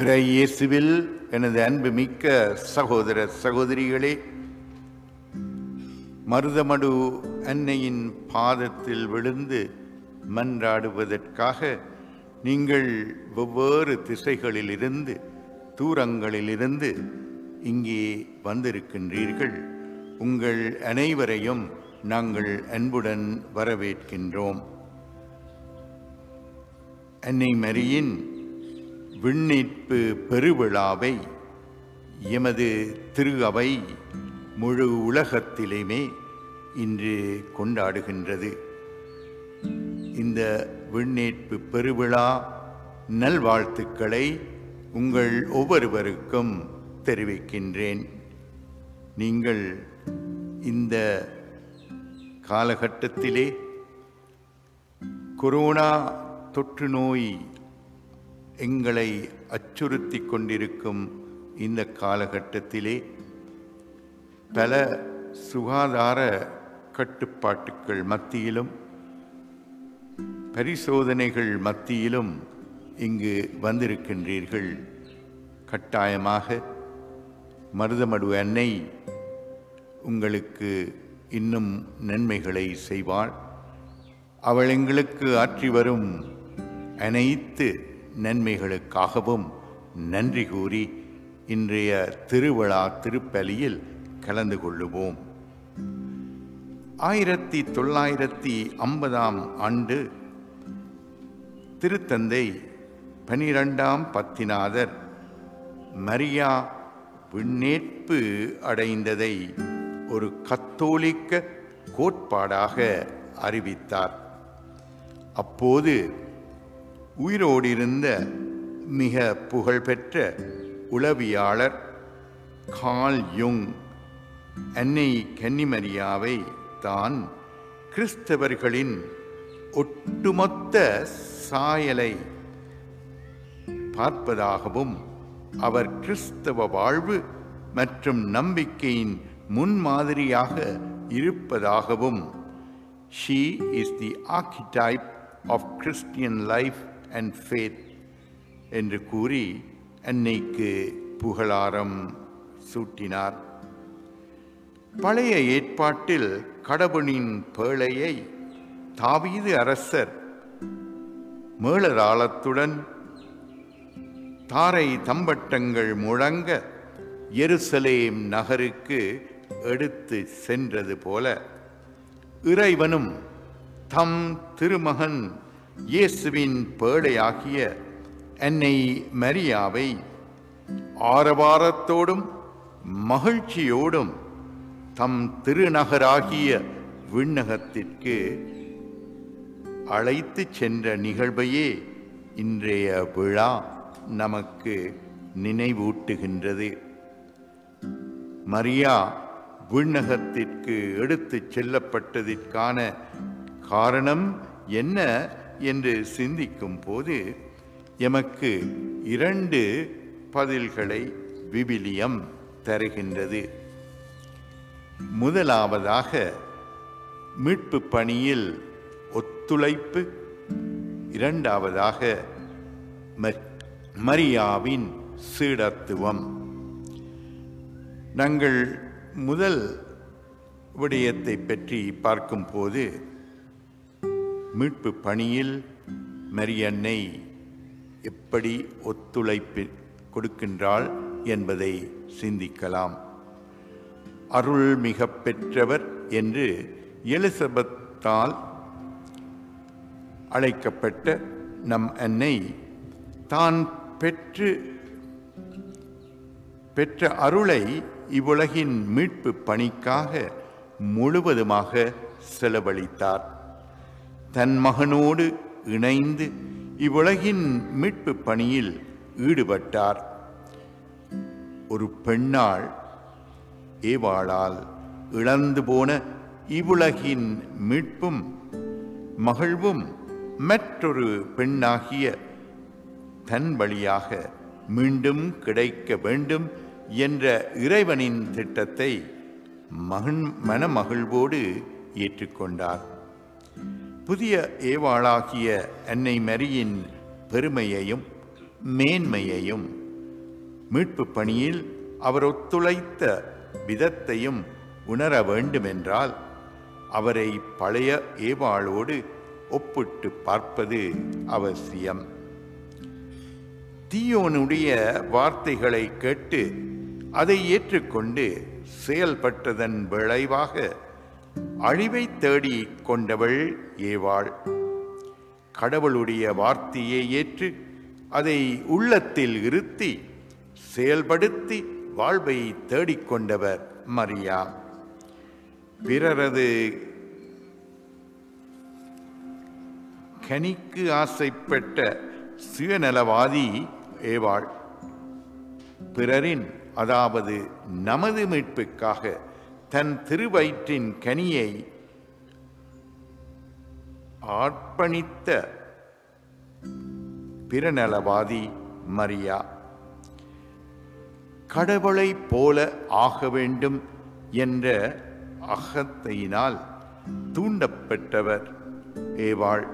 இறை இயேசுவில் எனது அன்பு மிக்க சகோதர சகோதரிகளே மருதமடு அன்னையின் பாதத்தில் விழுந்து மன்றாடுவதற்காக நீங்கள் வெவ்வேறு திசைகளிலிருந்து தூரங்களிலிருந்து இங்கே வந்திருக்கின்றீர்கள். உங்கள் அனைவரையும் நாங்கள் அன்புடன் வரவேற்கின்றோம். அன்னை மரியின் விண்ணீட்பு பெருவிழாவை எமது திரு அவை முழு உலகத்திலுமே இன்று கொண்டாடுகின்றது. இந்த விண்ணீட்பு பெருவிழா நல்வாழ்த்துக்களை உங்கள் ஒவ்வொருவருக்கும் தெரிவிக்கின்றேன். நீங்கள் இந்த காலகட்டத்திலே கொரோனா தொற்று நோய் எங்களை அச்சுறுத்தி கொண்டிருக்கும் இந்த காலகட்டத்திலே பல சுகாதார கட்டுப்பாட்டுக்கள் மத்தியிலும் பரிசோதனைகள் மத்தியிலும் இங்கு வந்திருக்கின்றீர்கள். கட்டாயமாக மருதமடு அன்னை உங்களுக்கு இன்னும் நன்மைகளை செய்வாள். அவள் எங்களுக்கு ஆற்றி வரும் அனைத்து நன்மைகளுக்காகவும் நன்றி கூறி இன்றைய திருவிழா திருப்பலியில் கலந்து கொள்ளுவோம். ஆயிரத்தி தொள்ளாயிரத்தி ஐம்பதாம் ஆண்டு திருத்தந்தை பனிரெண்டாம் பத்திநாதர் மரியா விண்ணேற்பு அடைந்ததை ஒரு கத்தோலிக்க கோட்பாடாக அறிவித்தார். அப்போது உயிரோடிருந்த மிக புகழ்பெற்ற உளவியாளர் கால் யுங் அன்னை கன்னிமரியாவை தான் கிறிஸ்தவர்களின் ஒட்டுமொத்த சாயலை பார்ப்பதாகவும் அவர் கிறிஸ்தவ வாழ்வு மற்றும் நம்பிக்கையின் முன்மாதிரியாக இருப்பதாகவும் she is the archetype of Christian life and faith என்று கூறி அன்னைக்கு புகழாரம் சூட்டினார். பழைய ஏற்பாட்டில் கடவுளின் பேழையை தாவீது அரசர் மேளதாளத்துடன் தாரை தம்பட்டங்கள் முழங்க எருசலேம் நகருக்கு எடுத்து சென்றது போல இறைவனும் தம் திருமகன் இயேசுவின் பேழையாகிய என்னை மரியாவை ஆரவாரத்தோடும் மகிழ்ச்சியோடும் தம் திருநகராகிய விண்ணகத்திற்கு அழைத்து சென்ற நிகழ்வையே இன்றைய விழா நமக்கு நினைவூட்டுகின்றது. மரியா விண்ணகத்திற்கு எடுத்துச் செல்லப்பட்டதற்கான காரணம் என்ன? என்று சிந்திக்கும் போது எமக்கு இரண்டு பதில்களை விபிலியம் தருகின்றது. முதலாவதாக மீட்பு பணியில் ஒத்துழைப்பு. இரண்டாவதாக ம- மரியாவின் சீடத்துவம். நாங்கள் முதல் விடயத்தை பற்றி பார்க்கும்போது மீட்பு பணியில் மரியன்னை எப்படி ஒத்துழைப்பு கொடுக்கின்றாள் என்பதை சிந்திக்கலாம். அருள் மிக பெற்றவர் என்று எலிசபெத்தால் அழைக்கப்பட்ட நம் அன்னை தான் பெற்று பெற்ற அருளை இவ்வுலகின் மீட்பு பணிக்காக முழுவதுமாக செலவழித்தார். தன் மகனோடு இணைந்து இவ்வுலகின் மீட்பு பணியில் ஈடுபட்டார். ஒரு பெண்ணாள் ஏவாளால் இழந்து போன இவ்வுலகின் மீட்பும் மகிழ்வும் மற்றொரு பெண்ணாகிய தன் வழியாக மீண்டும் கிடைக்க வேண்டும் என்ற இறைவனின் திட்டத்தை மகன் மனமகிழ்வோடு ஏற்றுக்கொண்டார். புதிய ஏவாளாகிய அன்னை மரியின் பெருமையையும் மேன்மையையும் மீட்பு பணியில் அவர் ஒத்துழைத்த விதத்தையும் உணர வேண்டுமென்றால் அவரை பழைய ஏவாளோடு ஒப்பிட்டு பார்ப்பது அவசியம். தீயோனுடைய வார்த்தைகளை கேட்டு அதை ஏற்றுக்கொண்டு செயல்பட்டதன் விளைவாக அழிவை தேடி கொண்டவள் ஏவாள். கடவுளுடைய வார்த்தையை ஏற்று அதை உள்ளத்தில் இருத்தி செயல்படுத்தி வாழ்வை தேடிக்கொண்டவர் மரியா. பிறரது கனிக்கு ஆசைப்பட்ட சுயநலவாதி ஏவாள். பிறரின் அதாவது நமது மீட்புக்காக தன் திருவயிற்றின் கனியை ஆர்ப்பணித்த பிறநலவாதி மரியா. கடவுளைப் போல ஆக வேண்டும் என்ற அகத்தையினால் தூண்டப்பட்டவர் ஏவாள்.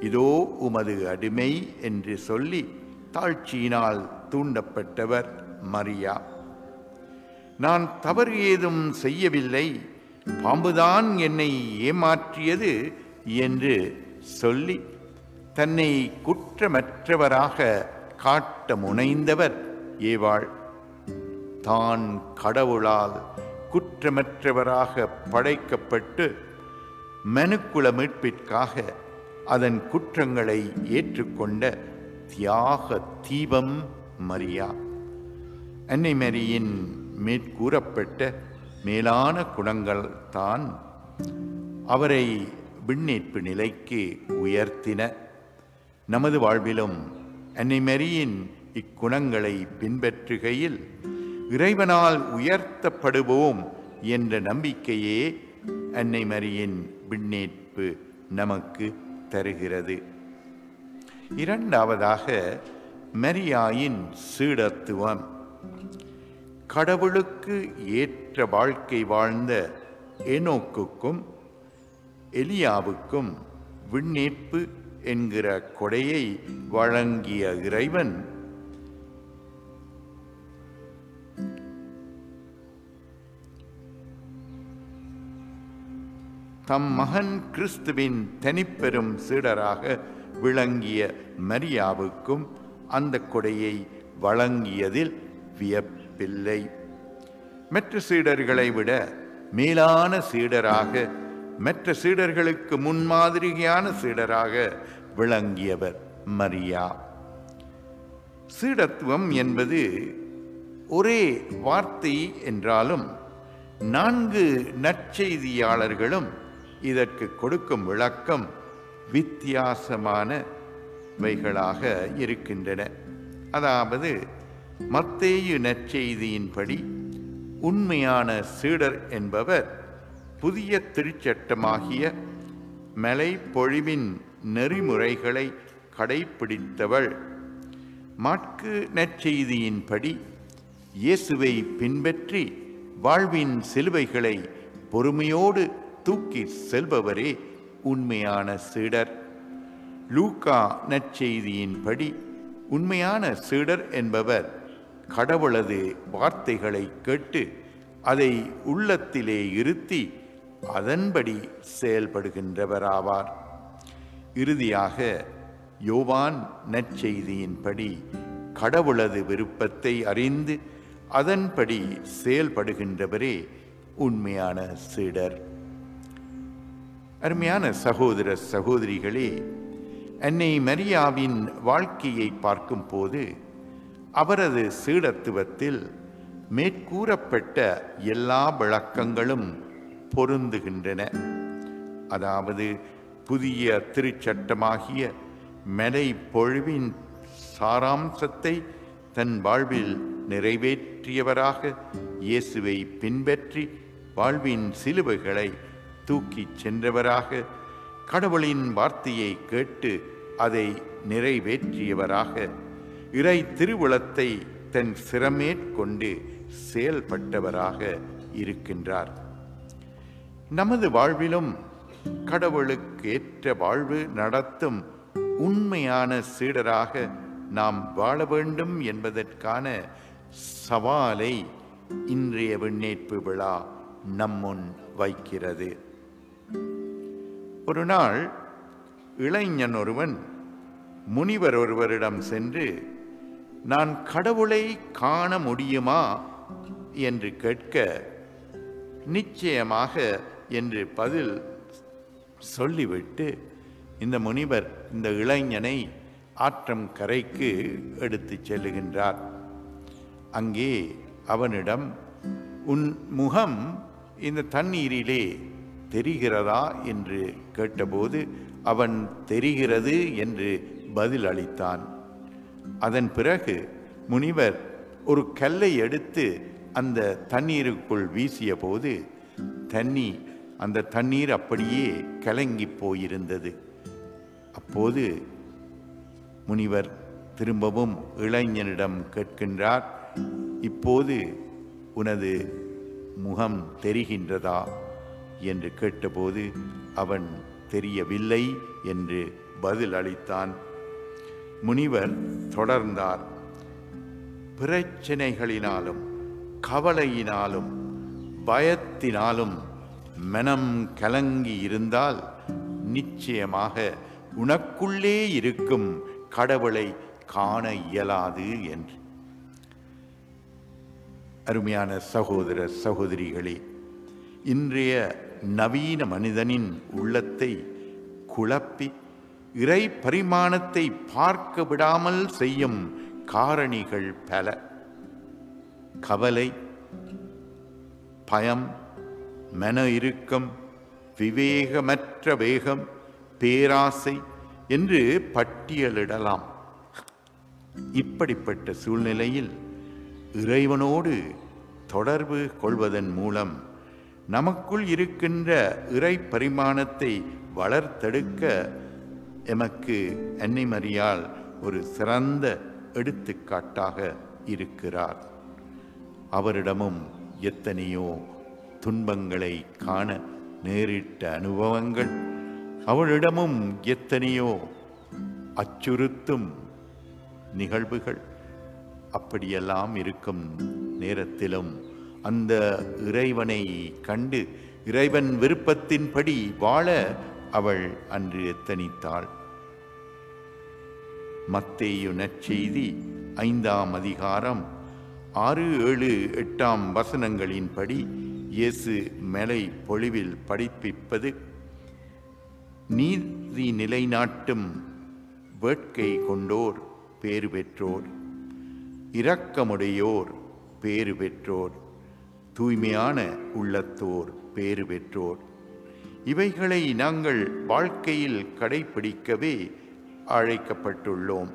இதோ உமது அடிமை என்று சொல்லி தாழ்ச்சியினால் தூண்டப்பட்டவர் மரியா. நான் தவறு ஏதும் செய்யவில்லை. பாம்புதான் என்னை ஏமாற்றியது என்று சொல்லி தன்னை குற்றமற்றவராக காட்ட முனைந்தவர் ஏவாள். தான் கடவுளால் குற்றமற்றவராக படைக்கப்பட்டு மனுக்குல மீட்பிற்காக அதன் குற்றங்களை ஏற்றுக்கொண்ட தியாக தீபம் மரியா. அன்னை மரியின் மேற்கூறப்பட்ட மேலான குணங்கள் தான் அவரை விண்ணேற்பு நிலைக்கு உயர்த்தின. நமது வாழ்விலும் அன்னைமரியின் இக்குணங்களை பின்பற்றுகையில் இறைவனால் உயர்த்தப்படுவோம் என்ற நம்பிக்கையே அன்னைமரியின் விண்ணேற்பு நமக்கு தருகிறது. இரண்டாவதாக மரியாயின் சீடத்துவம். கடவுளுக்கு ஏற்ற வாழ்க்கை வாழ்ந்த ஏனோக்குக்கும் எலியாவுக்கும் விண்ணேற்பு என்கிற கொடையை வழங்கிய இறைவன். தம் மகன் கிறிஸ்துவின் தனிப்பெரும் சீடராக விளங்கிய மரியாவுக்கும் அந்த கொடையை வழங்கியதில் வியப்பு பிள்ளை மற்ற சீடர்களை விட மேலான சீடராக மற்ற சீடர்களுக்கு முன்மாதிரியான சீடராக விளங்கியவர் மரியா. சீடத்துவம் என்பது ஒரே வார்த்தை என்றாலும் நான்கு நற்செய்தியாளர்களும் இதற்கு கொடுக்கும் விளக்கம் வித்தியாசமானவைகளாக இருக்கின்றன. அதாவது மத்தேயு நற்செய்தியின்படி உண்மையான சீடர் என்பவர் புதிய திருச்சட்டமாகிய மலை பொழிவின் நெறிமுறைகளை கடைபிடித்தவள் மாட்கு நற்செய்தியின்படி இயேசுவை பின்பற்றி வாழ்வின் சிலுவைகளை பொறுமையோடு தூக்கி செல்பவரே உண்மையான சீடர். லூக்கா நற்செய்தியின்படி உண்மையான சீடர் என்பவர் கடவுளது வார்த்தைகளை கேட்டு அதை உள்ளத்திலே இருத்தி அதன்படி செயல்படுகின்றவராவார். இறுதியாக யோவான் நற்செய்தியின்படி கடவுளது விருப்பத்தை அறிந்து அதன்படி செயல்படுகின்றவரே உண்மையான சீடர். அருமையான சகோதர சகோதரிகளே அன்னை மரியாவின் வாழ்க்கையை பார்க்கும்போது அவரது சீடத்துவத்தில் மேற்கூறப்பட்ட எல்லா விளக்கங்களும் பொருந்துகின்றன. அதாவது புதிய திருச்சட்டமாகிய மலை பொழிவின் சாராம்சத்தை தன் வாழ்வில் நிறைவேற்றியவராக இயேசுவை பின்பற்றி வாழ்வின் சிலுவைகளை தூக்கிச் சென்றவராக கடவுளின் வார்த்தையை கேட்டு அதை நிறைவேற்றியவராக இறை திருவுளத்தை தன் சிரமேற்கொண்டு செயல்பட்டவராக இருக்கின்றார். நமது வாழ்விலும் கடவுளுக்கு ஏற்ற வாழ்வு நடத்தும் உண்மையான சீடராக நாம் வாழ வேண்டும் என்பதற்கான சவாலை இன்றைய விண்ணேற்பு விழா நம்முன் வைக்கிறது. ஒரு நாள் இளைஞன் ஒருவன் முனிவர் ஒருவரிடம் சென்று நான் கடவுளை காண முடியுமா என்று கேட்க நிச்சயமாக என்று பதில் சொல்லிவிட்டு இந்த முனிவர் இந்த இளைஞனை ஆற்றம் கரைக்கு எடுத்துச் செல்லுகின்றார். அங்கே அவனிடம் உன் முகம் இந்த தண்ணீரிலே தெரிகிறதா? என்று கேட்டபோது அவன் தெரிகிறது என்று பதில் அளித்தான் அதன் பிறகு முனிவர் ஒரு கல்லை எடுத்து அந்த தண்ணீருக்குள் வீசிய போது தண்ணி அந்த தண்ணீர் அப்படியே கலங்கி போயிருந்தது. அப்போது முனிவர் திரும்பவும் இளைஞனிடம் கேட்கின்றார் இப்போது உனது முகம் தெரிகின்றதா? என்று கேட்டபோது அவன் தெரியவில்லை என்று பதில் அளித்தான் முனிவர் தொடர்ந்தார். பிரச்சனைகளினாலும் கவலையினாலும் பயத்தினாலும் மனம் கலங்கி இருந்தால் நிச்சயமாக உனக்குள்ளே இருக்கும் கடவுளை காண இயலாது என்று. அருமையான சகோதர சகோதரிகளே இன்றைய நவீன மனிதனின் உள்ளத்தை குழப்பி இறை பரிமாணத்தை பார்க்க விடாமல் செய்யும் காரணிகள் பல. கவலை பயம் மன இறுக்கம் விவேகமற்ற வேகம் பேராசை என்று பட்டியலிடலாம். இப்படிப்பட்ட சூழ்நிலையில் இறைவனோடு தொடர்பு கொள்வதன் மூலம் நமக்குள் இருக்கின்ற இறை பரிமாணத்தை வளர்த்தெடுக்க எமக்கு அன்னை மரியால் ஒரு சிறந்த எடுத்துக்காட்டாக இருக்கிறார். அவரிடமும் எத்தனையோ துன்பங்களை காண நேரிட்ட அனுபவங்கள் அவளிடமும் எத்தனையோ அச்சுறுத்தும் நிகழ்வுகள் அப்படியெல்லாம் இருக்கும் நேரத்திலும் அந்த இறைவனை கண்டு இறைவன் விருப்பத்தின்படி வாழ அவள் அன்று எத்தனித்தாள்? மத்தேயு நற்செய்தி ஐந்தாம் அதிகாரம் ஆறு ஏழு எட்டாம் வசனங்களின்படி இயேசு மலை பொழிவில் படிப்பிப்பது நீதி நிலைநாட்டும் வேட்கை கொண்டோர் பேறு பெற்றோர் இரக்கமுடையோர் பேறு பெற்றோர் தூய்மையான உள்ளத்தோர் பேறு பெற்றோர் இவைகளை நாங்கள் வாழ்க்கையில் கடைபிடிக்கவே அழைக்கப்பட்டுள்ளோம்.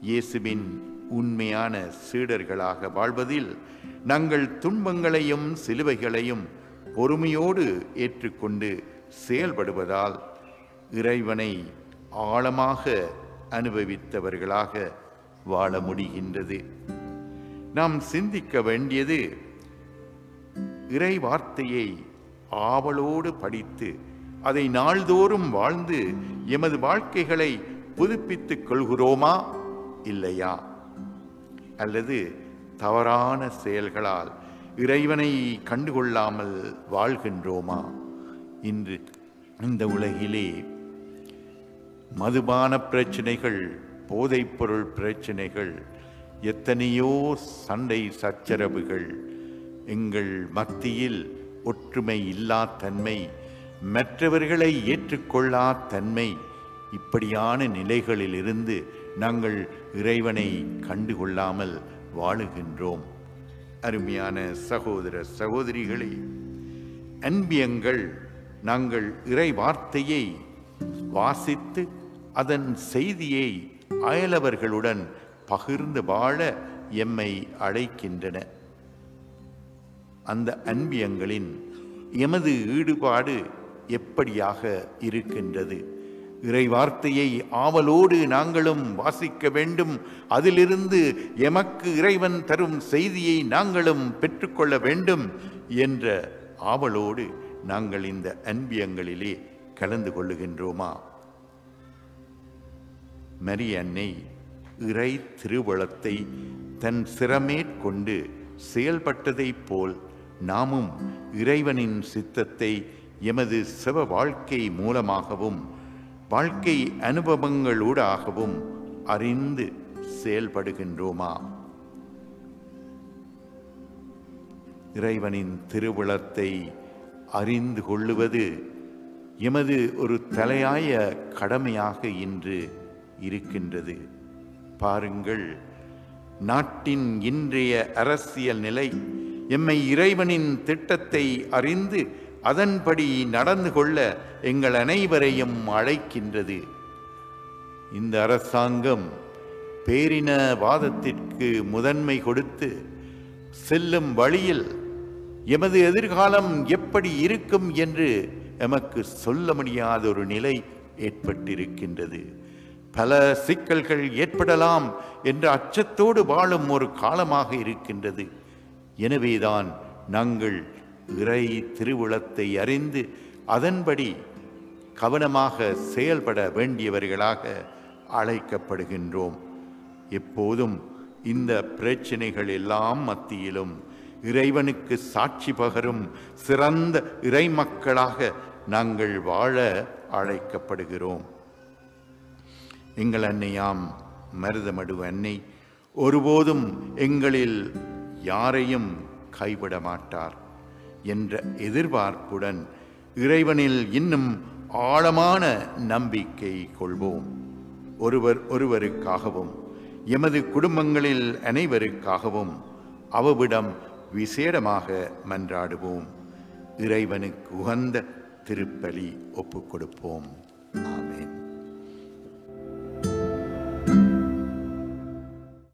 இயேசுவின் உண்மையான சீடர்களாக வாழ்வதில் நாங்கள் துன்பங்களையும் சிலுவைகளையும் பொறுமையோடு ஏற்றுக்கொண்டு செயல்படுவதால் இறைவனை ஆழமாக அனுபவித்தவர்களாக வாழ முடிகின்றது. நாம் சிந்திக்க வேண்டியது இறை வார்த்தையை ஆவலோடு படித்து அதை நாள்தோறும் வாழ்ந்து எமது வாழ்க்கைகளை புதுப்பித்துக் கொள்கிறோமா? இல்லையா? அல்லது தவறான செயல்களால் இறைவனை கண்டுகொள்ளாமல் வாழ்கின்றோமா? இன்று இந்த உலகிலே மதுபான பிரச்சனைகள் போதைப்பொருள் பிரச்சனைகள் எத்தனையோ சண்டை சச்சரவுகள் எங்கள் மத்தியில் ஒற்றுமை இல்லா தன்மை மற்றவர்களை ஏற்றுக்கொள்ளா தன்மை. இப்படியான நிலைகளிலிருந்து நாங்கள் இறைவனை கண்டுகொள்ளாமல் வாழுகின்றோம். அருமையான சகோதர சகோதரிகளே அன்பியங்கள் நாங்கள் இறை வார்த்தையை வாசித்து அதன் செய்தியை அயலவர்களுடன் பகிர்ந்து வாழ எம்மை அழைக்கின்றன. அந்த அன்பியங்களின் எமது ஈடுபாடு எப்படியாக இருக்கின்றது? இறை வார்த்தையை ஆவலோடு நாங்களும் வாசிக்க வேண்டும். அதிலிருந்து எமக்கு இறைவன் தரும் செய்தியை நாங்களும் பெற்றுக்கொள்ள வேண்டும் என்ற ஆவலோடு நாங்கள் இந்த அன்பியங்களிலே கலந்து கொள்ளுகின்றோமா? மரி அன்னை இறை திருவளத்தை தன் சிரமேற்கொண்டு செயல்பட்டதைப் போல் நாமும் இறைவனின் சித்தத்தை எமது செவ வாழ்க்கை மூலமாகவும் வாழ்க்கை அனுபவங்களூடாகவும் அறிந்து செயல்படுகின்றோமா? இறைவனின் திருவிழத்தை அறிந்து கொள்ளுவது எமது ஒரு தலையாய கடமையாக இன்று இருக்கின்றது. பாருங்கள் நாட்டின் இன்றைய அரசியல் நிலை எம்மை இறைவனின் திட்டத்தை அறிந்து அதன்படி நடந்து கொள்ள எங்கள் அனைவரையும் அழைக்கின்றது. இந்த அரசாங்கம் பேரினவாதத்திற்கு முதன்மை கொடுத்து செல்லும் வழியில் எமது எதிர்காலம் எப்படி இருக்கும் என்று எமக்கு சொல்ல முடியாத ஒரு நிலை ஏற்பட்டிருக்கின்றது. பல சிக்கல்கள் ஏற்படலாம் என்ற அச்சத்தோடு வாழும் ஒரு காலமாக இருக்கின்றது. எனவேதான் நாங்கள் இறை திருவுளத்தை அறிந்து அதன்படி கவனமாக செயல்பட வேண்டியவர்களாக அழைக்கப்படுகின்றோம். எப்போதும் இந்த பிரச்சனைகள் எல்லாம் மத்தியிலும் இறைவனுக்கு சாட்சி பகரும் சிறந்த இறைமக்களாக நாங்கள் வாழ அழைக்கப்படுகிறோம். எங்கள் அன்னையாம் மருதமடு அன்னை ஒருபோதும் எங்களில் யாரையும் கைவிட மாட்டார் என்ற எதிர்பார்ப்புடன் இறைவனில் இன்னும் ஆழமான நம்பிக்கை கொள்வோம். ஒருவர் ஒருவருக்காகவும் எமது குடும்பங்களில் அனைவருக்காகவும் அவவிடம் விசேடமாக மன்றாடுவோம். இறைவனுக்கு உகந்த திருப்பலி ஒப்புக் கொடுப்போம்